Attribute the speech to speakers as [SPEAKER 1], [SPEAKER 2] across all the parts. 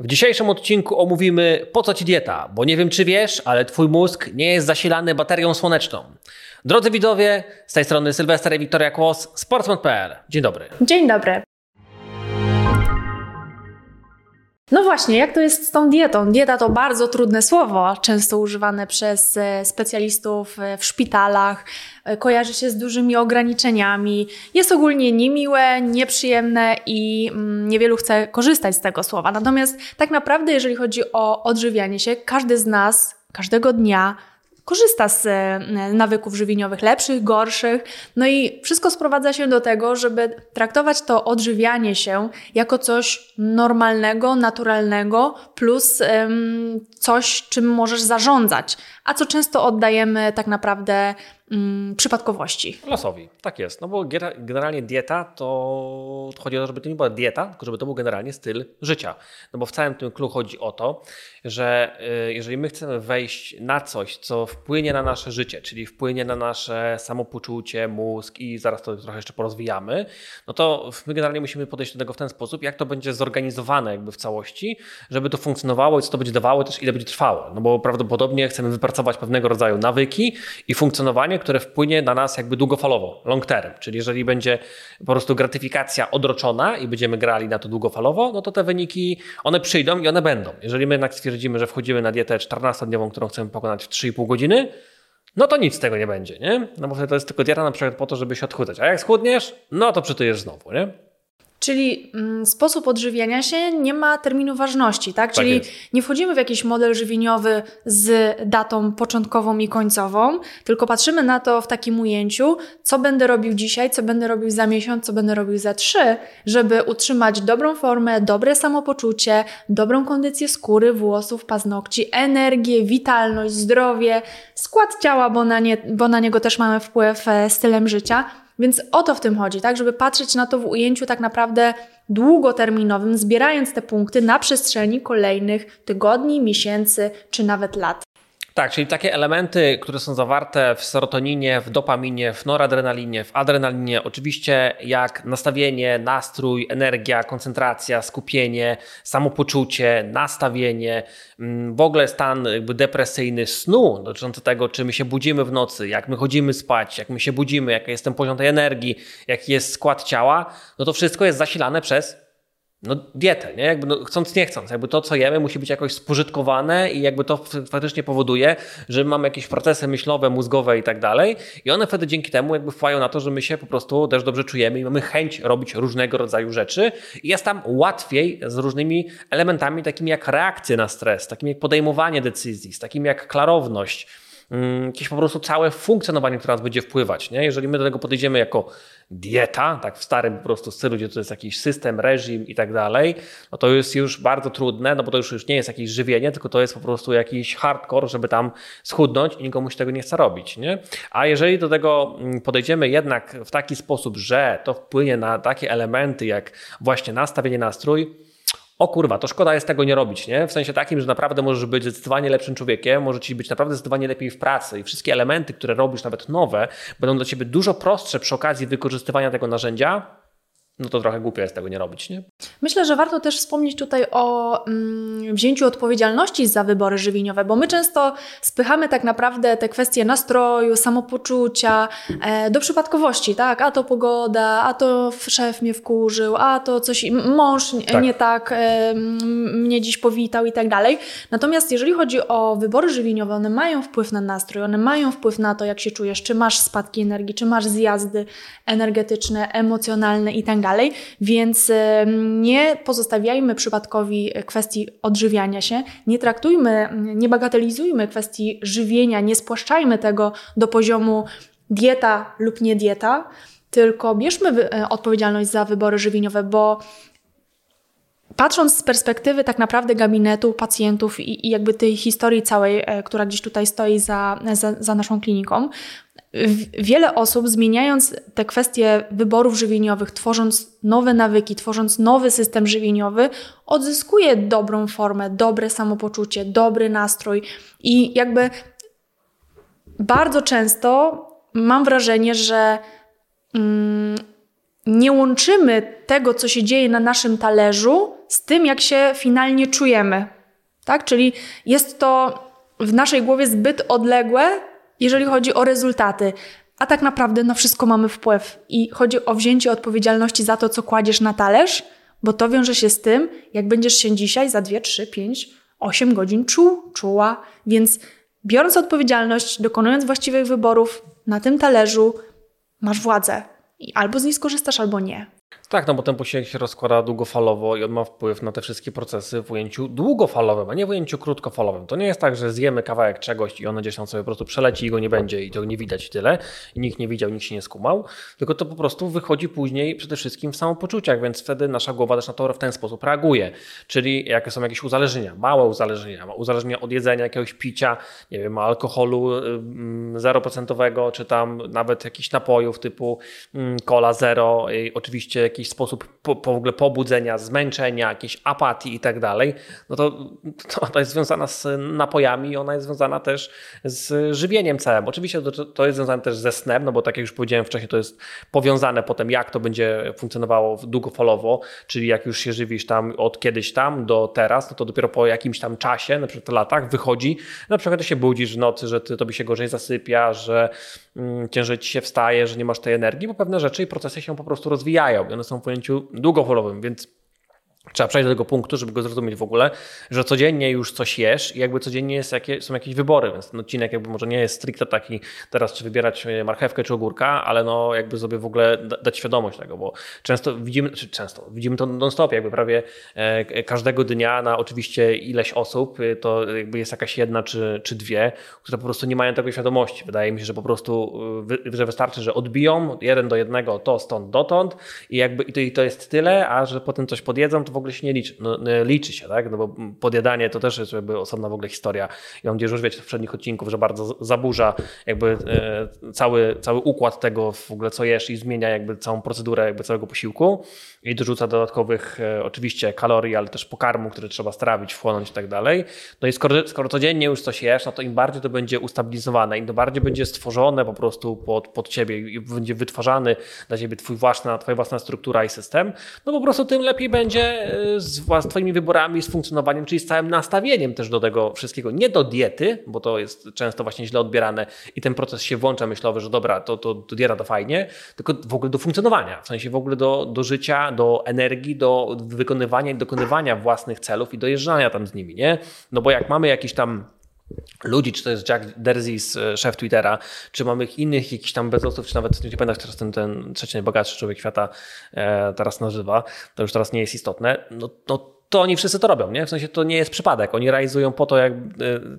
[SPEAKER 1] W dzisiejszym odcinku omówimy po co ci dieta, bo nie wiem czy wiesz, ale twój mózg nie jest zasilany baterią słoneczną. Drodzy widzowie, z tej strony Sylwester i Wiktoria Kłos, sportsman.pl. Dzień dobry.
[SPEAKER 2] Dzień dobry. No właśnie, jak to jest z tą dietą? Dieta to bardzo trudne słowo, często używane przez e, specjalistów e, w szpitalach, e, kojarzy się z dużymi ograniczeniami, jest ogólnie niemiłe, nieprzyjemne i mm, niewielu chce korzystać z tego słowa. Natomiast tak naprawdę, jeżeli chodzi o odżywianie się, każdy z nas każdego dnia korzysta z e, nawyków żywieniowych lepszych, gorszych. No i wszystko sprowadza się do tego, żeby traktować to odżywianie się jako coś normalnego, naturalnego, plus coś, czym możesz zarządzać, a co często oddajemy tak naprawdę mm, przypadkowości.
[SPEAKER 1] Losowi, tak jest. No bo generalnie dieta to chodzi o to, żeby to nie była dieta, tylko żeby to był generalnie styl życia. No bo w całym tym kluczu chodzi o to, że y, jeżeli my chcemy wejść na coś, co wpłynie na nasze życie, czyli wpłynie na nasze samopoczucie, mózg i zaraz to trochę jeszcze porozwijamy, no to my generalnie musimy podejść do tego w ten sposób, jak to będzie zorganizowane jakby w całości, żeby to funkcjonowało i co to będzie dawało, też ile będzie trwało. No bo prawdopodobnie chcemy wypracować pewnego rodzaju nawyki i funkcjonowanie, które wpłynie na nas jakby długofalowo, long term. Czyli jeżeli będzie po prostu gratyfikacja odroczona i będziemy grali na to długofalowo, no to te wyniki, one przyjdą i one będą. Jeżeli my jednak stwierdzimy, że wchodzimy na dietę 14-dniową, którą chcemy pokonać w 3,5 godziny, no to nic z tego nie będzie, nie? No bo to jest tylko dieta na przykład po to, żeby się odchudzać. A jak schudniesz, no to przytyjesz znowu, nie?
[SPEAKER 2] Czyli mm, sposób odżywiania się nie ma terminu ważności, tak? Czyli tak nie wchodzimy w jakiś model żywieniowy z datą początkową i końcową, tylko patrzymy na to w takim ujęciu, co będę robił dzisiaj, co będę robił za miesiąc, co będę robił za trzy, żeby utrzymać dobrą formę, dobre samopoczucie, dobrą kondycję skóry, włosów, paznokci, energię, witalność, zdrowie, skład ciała, bo na, nie, bo na niego też mamy wpływ e, stylem życia więc o to w tym chodzi, tak? Żeby patrzeć na to w ujęciu tak naprawdę długoterminowym, zbierając te punkty na przestrzeni kolejnych tygodni, miesięcy czy nawet lat.
[SPEAKER 1] Tak, czyli takie elementy, które są zawarte w serotoninie, w dopaminie, w noradrenalinie, w adrenalinie, oczywiście jak nastawienie, nastrój, energia, koncentracja, skupienie, samopoczucie, nastawienie, mm, w ogóle stan jakby depresyjny snu, dotyczący tego, czy my się budzimy w nocy, jak my chodzimy spać, jak my się budzimy, jaki jest ten poziom tej energii, jaki jest skład ciała, no to wszystko jest zasilane przez no, dietę, nie? Jakby no, chcąc, nie chcąc. Jakby to, co jemy, musi być jakoś spożytkowane i jakby to faktycznie powoduje, że mamy jakieś procesy myślowe, mózgowe i tak dalej. I one wtedy dzięki temu jakby wpływają na to, że my się po prostu też dobrze czujemy i mamy chęć robić różnego rodzaju rzeczy. I jest tam łatwiej z różnymi elementami, takimi jak reakcje na stres, takimi jak podejmowanie decyzji, z takim jak klarowność, jakieś po prostu całe funkcjonowanie, które nas będzie wpływać. Nie? Jeżeli my do tego podejdziemy jako dieta, tak w starym po prostu stylu, gdzie to jest jakiś system, reżim i tak dalej, no to jest już bardzo trudne, no bo to już, już nie jest jakieś żywienie, tylko to jest po prostu jakiś hardcore, żeby tam schudnąć i nikomu się tego nie chce robić. Nie? A jeżeli do tego mm, podejdziemy jednak w taki sposób, że to wpłynie na takie elementy jak właśnie nastawienie nastrój, o kurwa, to szkoda jest tego nie robić, nie? W sensie takim, że naprawdę możesz być zdecydowanie lepszym człowiekiem, może ci być naprawdę zdecydowanie lepiej w pracy i wszystkie elementy, które robisz, nawet nowe, będą dla ciebie dużo prostsze przy okazji wykorzystywania tego narzędzia, no to trochę głupio jest tego nie robić, nie?
[SPEAKER 2] Myślę, że warto też wspomnieć tutaj o mm, wzięciu odpowiedzialności za wybory żywieniowe, bo my często spychamy tak naprawdę te kwestie nastroju, samopoczucia e, do przypadkowości, tak? A to pogoda, a to szef mnie wkurzył, a to coś, mąż tak. nie tak e, mnie dziś powitał i tak dalej. Natomiast jeżeli chodzi o wybory żywieniowe, one mają wpływ na nastrój, one mają wpływ na to, jak się czujesz, czy masz spadki energii, czy masz zjazdy energetyczne, emocjonalne i tak dalej, więc nie pozostawiajmy przypadkowi kwestii odżywiania się, nie traktujmy, nie bagatelizujmy kwestii żywienia, nie spłaszczajmy tego do poziomu dieta lub nie dieta, tylko bierzmy e, odpowiedzialność za wybory żywieniowe, bo patrząc z perspektywy tak naprawdę gabinetu pacjentów i, i jakby tej historii całej, e, która gdzieś tutaj stoi za, za, za naszą kliniką, wiele osób zmieniając te kwestie wyborów żywieniowych, tworząc nowe nawyki, tworząc nowy system żywieniowy, odzyskuje dobrą formę, dobre samopoczucie, dobry nastrój. I jakby bardzo często mam wrażenie, że mm, nie łączymy tego, co się dzieje na naszym talerzu z tym, jak się finalnie czujemy. Tak? Czyli jest to w naszej głowie zbyt odległe, jeżeli chodzi o rezultaty. A tak naprawdę na wszystko mamy wpływ. I chodzi o wzięcie odpowiedzialności za to, co kładziesz na talerz, bo to wiąże się z tym, jak będziesz się dzisiaj za 2, 3, 5, 8 godzin czuł, czuła. Więc biorąc odpowiedzialność, dokonując właściwych wyborów na tym talerzu, masz władzę. I albo z niej skorzystasz, albo nie.
[SPEAKER 1] Tak, no bo ten posiłek się rozkłada długofalowo i on ma wpływ na te wszystkie procesy w ujęciu długofalowym, a nie w ujęciu krótkofalowym. To nie jest tak, że zjemy kawałek czegoś i on gdzieś tam sobie po prostu przeleci i go nie będzie i to nie widać tyle i nikt nie widział, nikt się nie skumał, tylko to po prostu wychodzi później przede wszystkim w samopoczuciach, więc wtedy nasza głowa też na to w ten sposób reaguje. Czyli jakie są jakieś uzależnienia, małe uzależnienia, uzależnienia od jedzenia, jakiegoś picia, nie wiem, alkoholu 0% czy tam nawet jakichś napojów typu cola zero, oczywiście jakiś sposób po, po w ogóle pobudzenia, zmęczenia, jakiejś apatii i tak dalej, no to, to, to jest związana z napojami i ona jest związana też z żywieniem całym. Oczywiście to, to jest związane też ze snem, no bo tak jak już powiedziałem wcześniej, to jest powiązane potem, jak to będzie funkcjonowało długofalowo, czyli jak już się żywisz tam od kiedyś tam do teraz, no to dopiero po jakimś tam czasie, na przykład latach, wychodzi, na przykład ty się budzisz w nocy, że ty, tobie się gorzej zasypia, że ciężej ci się wstaje, że nie masz tej energii, bo pewne rzeczy i procesy się po prostu rozwijają one są w pojęciu długofalowym, więc Trzeba przejść do tego punktu, żeby go zrozumieć w ogóle, że codziennie już coś jesz i jakby codziennie jest jakie, są jakieś wybory, więc ten odcinek jakby może nie jest stricte taki teraz, czy wybierać e, marchewkę czy ogórka, ale no jakby sobie w ogóle dać świadomość tego, bo często widzimy, czy często widzimy to non-stop, jakby prawie e, każdego dnia na oczywiście ileś osób, e, to jakby jest jakaś jedna czy, czy dwie, które po prostu nie mają tego świadomości. Wydaje mi się, że po prostu, że wystarczy, że odbiją jeden do jednego to stąd dotąd i jakby i to, i to jest tyle, a że potem coś podjedzą, to w ogóle się nie liczy, no, liczy się, tak? No bo podjadanie to też jest jakby osobna w ogóle historia. I on gdzieś już wiecie w poprzednich odcinków, że bardzo zaburza jakby e, cały, cały układ tego w ogóle co jesz i zmienia jakby całą procedurę jakby całego posiłku i dorzuca dodatkowych e, oczywiście kalorii, ale też pokarmu, który trzeba strawić, wchłonąć i tak dalej. No i skoro, skoro codziennie już coś jesz, no to im bardziej to będzie ustabilizowane, im to bardziej będzie stworzone po prostu pod, pod ciebie i będzie wytwarzany dla ciebie twój własna, twoja własna struktura i system, no po prostu tym lepiej będzie z, twoimi wyborami, z funkcjonowaniem, czyli z całym nastawieniem też do tego wszystkiego. Nie do diety, bo to jest często właśnie źle odbierane i ten proces się włącza myślowy, że dobra, to, to, to dieta to fajnie, tylko w ogóle do funkcjonowania, w sensie w ogóle do, do życia, do energii, do wykonywania i dokonywania własnych celów i dojeżdżania tam z nimi, nie? No bo jak mamy jakiś tam ludzi, czy to jest Jack Derzis, e, szef Twittera, czy mamy innych jakichś tam bezosów, czy nawet nie pamiętam, teraz ten, ten trzeci najbogatszy człowiek świata e, teraz nazywa, to już teraz nie jest istotne, no, no to oni wszyscy to robią, nie? W sensie to nie jest przypadek. Oni realizują po to, jak e,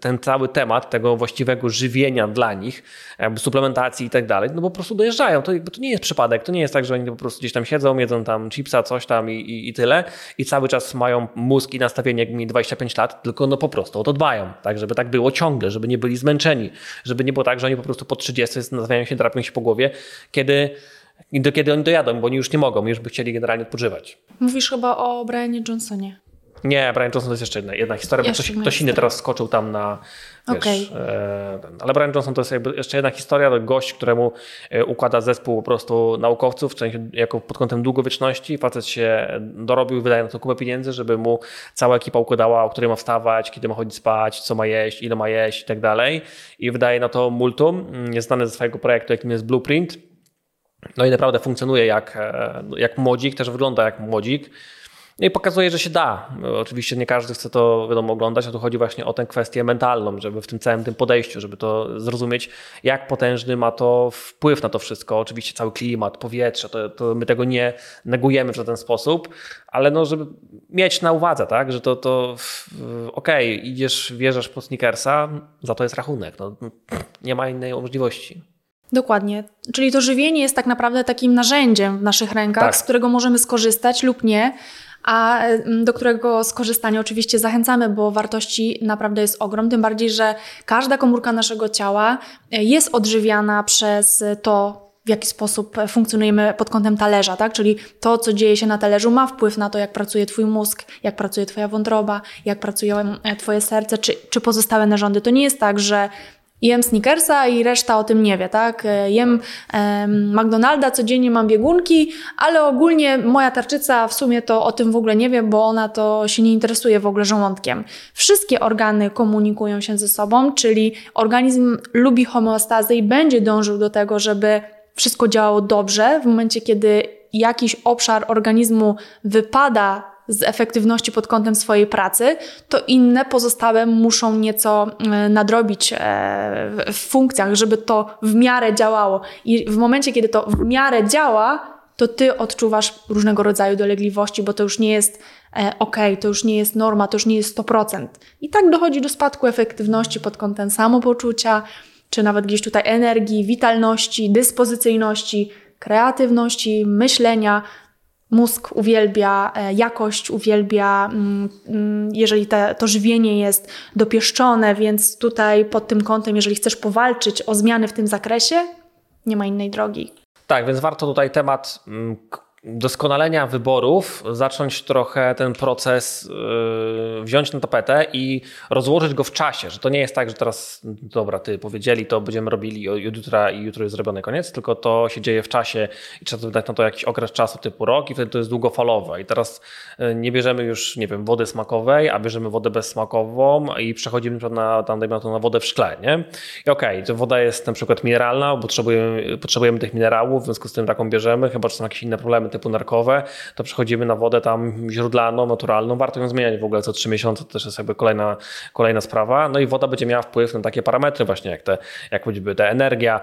[SPEAKER 1] ten cały temat tego właściwego żywienia dla nich, jakby suplementacji i tak dalej, no po prostu dojeżdżają. To, to nie jest przypadek. To nie jest tak, że oni po prostu gdzieś tam siedzą, jedzą tam chipsa, coś tam i, i, i tyle i cały czas mają mózg i nastawienie, jak mi 25 lat, tylko no po prostu o to dbają, tak? Żeby tak było ciągle, żeby nie byli zmęczeni, żeby nie było tak, że oni po prostu po 30 nastawiają się, drapią się po głowie, kiedy i do kiedy oni dojadą, bo oni już nie mogą, już by chcieli generalnie odpoczywać.
[SPEAKER 2] Mówisz chyba o Brianie Johnsonie.
[SPEAKER 1] Nie, Brian Johnson to jest jeszcze jedna, jedna historia, jeszcze bo ktoś, ktoś inny teraz skoczył tam na. Wiesz, okay. e, ale Brian Johnson to jest jeszcze jedna historia, to gość, któremu e, układa zespół po prostu naukowców, jako pod kątem długowieczności. Facet się dorobił, wydaje na to kupę pieniędzy, żeby mu cała ekipa układała, o której ma wstawać, kiedy ma chodzić spać, co ma jeść, ile ma jeść i tak dalej. I wydaje na to multum. Jest znany ze swojego projektu, jakim jest Blueprint. No i naprawdę funkcjonuje jak, e, jak młodzik, też wygląda jak młodzik. No i pokazuje, że się da. Oczywiście nie każdy chce to wiadomo oglądać, a tu chodzi właśnie o tę kwestię mentalną, żeby w tym całym tym podejściu, żeby to zrozumieć, jak potężny ma to wpływ na to wszystko. Oczywiście cały klimat, powietrze, to, to my tego nie negujemy w żaden sposób, ale no, żeby mieć na uwadze, tak, że to, to okej, okay, idziesz, wjeżdżasz po sneakersa, za to jest rachunek. No, nie ma innej możliwości.
[SPEAKER 2] Dokładnie. Czyli to żywienie jest tak naprawdę takim narzędziem w naszych rękach, tak. z którego możemy skorzystać lub nie, a mm, do którego skorzystania oczywiście zachęcamy, bo wartości naprawdę jest ogrom, tym bardziej, że każda komórka naszego ciała e, jest odżywiana przez to, w jaki sposób funkcjonujemy pod kątem talerza, tak? Czyli to, co dzieje się na talerzu, ma wpływ na to, jak pracuje Twój mózg, jak pracuje Twoja wątroba, jak pracuje Twoje serce, czy, czy pozostałe narządy. To nie jest tak, że jem Snickersa i reszta o tym nie wie, tak? E, jem e, McDonalda, codziennie mam biegunki, ale ogólnie moja tarczyca w sumie to o tym w ogóle nie wie, bo ona to się nie interesuje w ogóle żołądkiem. Wszystkie organy komunikują się ze sobą, czyli organizm lubi homeostazę i będzie dążył do tego, żeby wszystko działało dobrze w momencie, kiedy jakiś obszar organizmu wypada z efektywności pod kątem swojej pracy, to inne pozostałe muszą nieco e, nadrobić e, w funkcjach, żeby to w miarę działało. I w momencie, kiedy to w miarę działa, to ty odczuwasz różnego rodzaju dolegliwości, bo to już nie jest e, ok, to już nie jest norma, to już nie jest 100%. I tak dochodzi do spadku efektywności pod kątem samopoczucia, czy nawet gdzieś tutaj energii, witalności, dyspozycyjności, kreatywności, myślenia, Mózg uwielbia e, jakość, uwielbia, mm, mm, jeżeli te, to żywienie jest dopieszczone, więc tutaj pod tym kątem, jeżeli chcesz powalczyć o zmiany w tym zakresie, nie ma innej drogi.
[SPEAKER 1] Tak, więc warto tutaj temat mm, doskonalenia wyborów zacząć trochę ten proces yy, wziąć na tapetę i rozłożyć go w czasie, że to nie jest tak, że teraz dobra, ty powiedzieli, to będziemy robili jutra i jutro jest zrobiony koniec, tylko to się dzieje w czasie i trzeba wydać na to jakiś okres czasu typu rok i wtedy to jest długofalowe i teraz yy, nie bierzemy już, nie wiem, wody smakowej, a bierzemy wodę bezsmakową i przechodzimy na, tam, na to, na wodę w szkle, nie? I okej, okay, to woda jest na przykład mineralna, bo potrzebujemy, potrzebujemy tych minerałów, w związku z tym taką bierzemy, chyba że są jakieś inne problemy typu narkowe, to przechodzimy na wodę tam źródlaną, naturalną. Warto ją zmieniać w ogóle co trzy miesiące, to też jest jakby kolejna, kolejna sprawa. No i woda będzie miała wpływ na takie parametry właśnie jak te, jak choćby ta energia,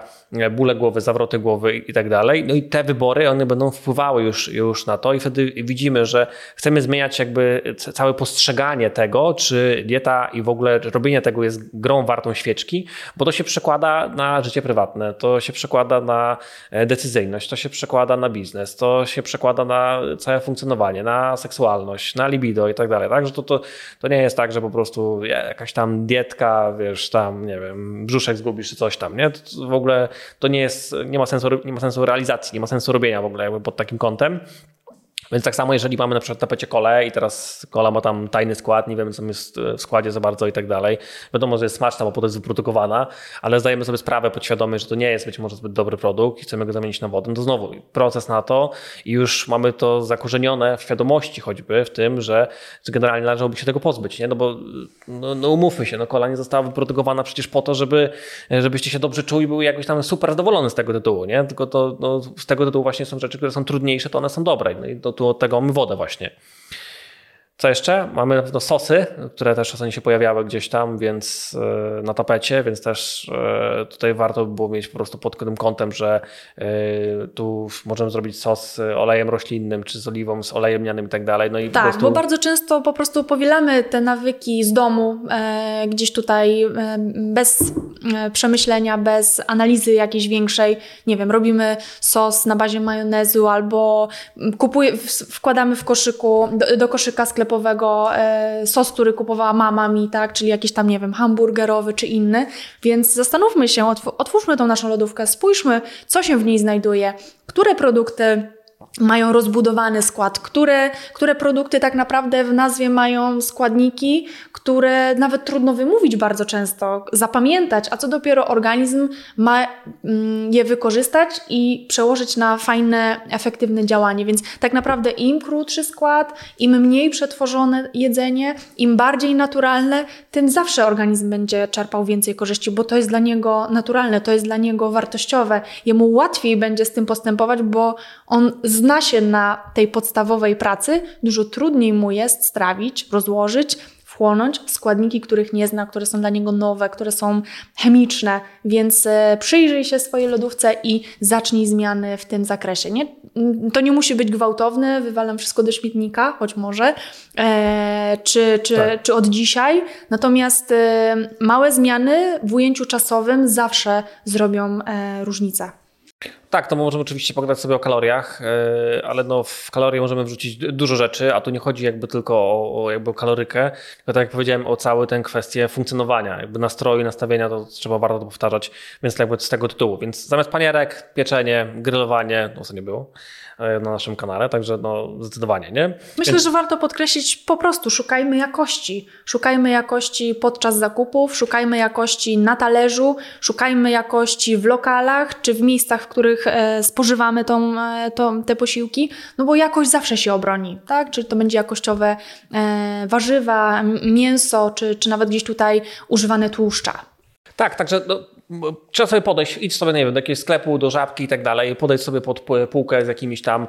[SPEAKER 1] bóle głowy, zawroty głowy i tak dalej. No i te wybory, one będą wpływały już, już na to i wtedy widzimy, że chcemy zmieniać jakby całe postrzeganie tego, czy dieta i w ogóle robienie tego jest grą wartą świeczki, bo to się przekłada na życie prywatne, to się przekłada na e, decyzyjność, to się przekłada na biznes, to się przekłada na całe funkcjonowanie, na seksualność, na libido i tak dalej. Także to, to, to nie jest tak, że po prostu jakaś tam dietka, wiesz, tam, nie wiem, brzuszek zgubisz czy coś tam, nie? To w ogóle to nie jest, nie ma sensu, nie ma sensu realizacji, nie ma sensu robienia w ogóle jakby pod takim kątem. Więc tak samo, jeżeli mamy na przykład tapecie kole i teraz kola ma tam tajny skład, nie wiemy co jest w składzie za bardzo i tak dalej. Wiadomo, że jest smaczna, bo potem jest wyprodukowana, ale zdajemy sobie sprawę podświadomie, że to nie jest być może zbyt dobry produkt i chcemy go zamienić na wodę. No to znowu proces na to i już mamy to zakorzenione w świadomości choćby w tym, że generalnie należałoby się tego pozbyć, nie? No bo no, no umówmy się, no kola nie została wyprodukowana przecież po to, żeby, żebyście się dobrze czuli i były jakoś tam super zadowolone z tego tytułu, nie? Tylko to no, z tego tytułu właśnie są rzeczy, które są trudniejsze, to one są dobre. No i to tu od tego wodę właśnie. Co jeszcze? Mamy na pewno sosy, które też czasami się pojawiały gdzieś tam, więc e, na tapecie, więc też e, tutaj warto by było mieć po prostu pod tym kątem, że e, tu możemy zrobić sos z olejem roślinnym, czy z oliwą, z olejem mnianym i tak dalej. No i
[SPEAKER 2] tak,
[SPEAKER 1] prostu...
[SPEAKER 2] bo bardzo często po prostu powielamy te nawyki z domu, gdzieś tutaj bez przemyślenia, bez analizy jakiejś większej. Nie wiem, robimy sos na bazie majonezu albo kupuje, wkładamy w koszyku, do, do koszyka sklepowego e, sos, który kupowała mama mi, tak, czyli jakiś tam, nie wiem, hamburgerowy czy inny. Więc zastanówmy się, otwórzmy tą naszą lodówkę, spójrzmy, co się w niej znajduje, które produkty mają rozbudowany skład, które, które produkty tak naprawdę w nazwie mają składniki, które nawet trudno wymówić bardzo często, zapamiętać, a co dopiero organizm ma mm, je wykorzystać i przełożyć na fajne, efektywne działanie. Więc tak naprawdę im krótszy skład, im mniej przetworzone jedzenie, im bardziej naturalne, tym zawsze organizm będzie czerpał więcej korzyści, bo to jest dla niego naturalne, to jest dla niego wartościowe. Jemu łatwiej będzie z tym postępować, bo on zna się na tej podstawowej pracy, dużo trudniej mu jest strawić, rozłożyć, wchłonąć składniki, których nie zna, które są dla niego nowe, które są chemiczne, więc e, przyjrzyj się swojej lodówce i zacznij zmiany w tym zakresie. Nie? To nie musi być gwałtowne, wywalam wszystko do śmietnika, choć może, e, czy, czy, tak. czy od dzisiaj. Natomiast e, małe zmiany w ujęciu czasowym zawsze zrobią e, różnicę.
[SPEAKER 1] Tak, to możemy oczywiście pogadać sobie o kaloriach, e, ale no w kalorie możemy wrzucić dużo rzeczy, a tu nie chodzi jakby tylko o, o jakby kalorykę, tylko tak jak powiedziałem o całą tę kwestię funkcjonowania, jakby nastroju, nastawienia, to trzeba warto to powtarzać, więc jakby z tego tytułu. Więc zamiast panierek, pieczenie, grillowanie, no co nie było, na naszym kanale, także no zdecydowanie, nie?
[SPEAKER 2] Myślę, że warto podkreślić po prostu szukajmy jakości. Szukajmy jakości podczas zakupów, szukajmy jakości na talerzu, szukajmy jakości w lokalach czy w miejscach, w których e, spożywamy tą, e, tą, te posiłki, no bo jakość zawsze się obroni, tak? Czy to będzie jakościowe e, warzywa, mięso, czy, czy nawet gdzieś tutaj używane tłuszcza.
[SPEAKER 1] Tak, także no, trzeba sobie podejść, idź sobie, nie wiem, do jakiegoś sklepu, do żabki i tak dalej, podejść sobie pod półkę z jakimiś tam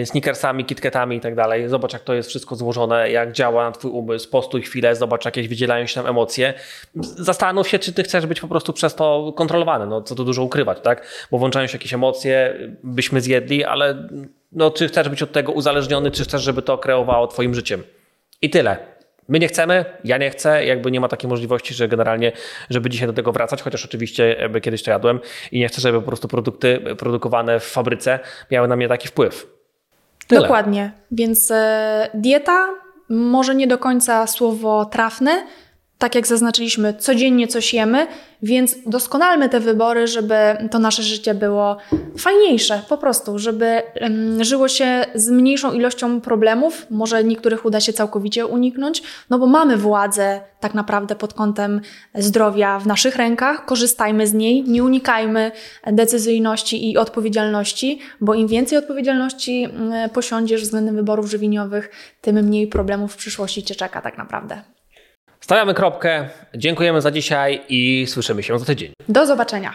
[SPEAKER 1] y, sneakersami, kitketami i tak dalej, zobacz jak to jest wszystko złożone, jak działa twój umysł, postój chwilę, zobacz jakieś wydzielają się tam emocje. Zastanów się, czy ty chcesz być po prostu przez to kontrolowany, no co tu dużo ukrywać, tak? Bo włączają się jakieś emocje, byśmy zjedli, ale no, czy chcesz być od tego uzależniony, czy chcesz, żeby to kreowało twoim życiem. I tyle. My nie chcemy, ja nie chcę, jakby nie ma takiej możliwości, że generalnie, żeby dzisiaj do tego wracać, chociaż oczywiście jakby kiedyś to jadłem i nie chcę, żeby po prostu produkty produkowane w fabryce miały na mnie taki wpływ.
[SPEAKER 2] Tyle. Dokładnie, więc e, dieta może nie do końca słowo trafne, tak jak zaznaczyliśmy, codziennie coś jemy, więc doskonalmy te wybory, żeby to nasze życie było fajniejsze, po prostu, żeby żyło się z mniejszą ilością problemów. Może niektórych uda się całkowicie uniknąć, no bo mamy władzę tak naprawdę pod kątem zdrowia w naszych rękach. Korzystajmy z niej, nie unikajmy decyzyjności i odpowiedzialności, bo im więcej odpowiedzialności posiądziesz względem wyborów żywieniowych, tym mniej problemów w przyszłości cię czeka tak naprawdę.
[SPEAKER 1] Stawiamy kropkę. Dziękujemy za dzisiaj i słyszymy się za tydzień.
[SPEAKER 2] Do zobaczenia.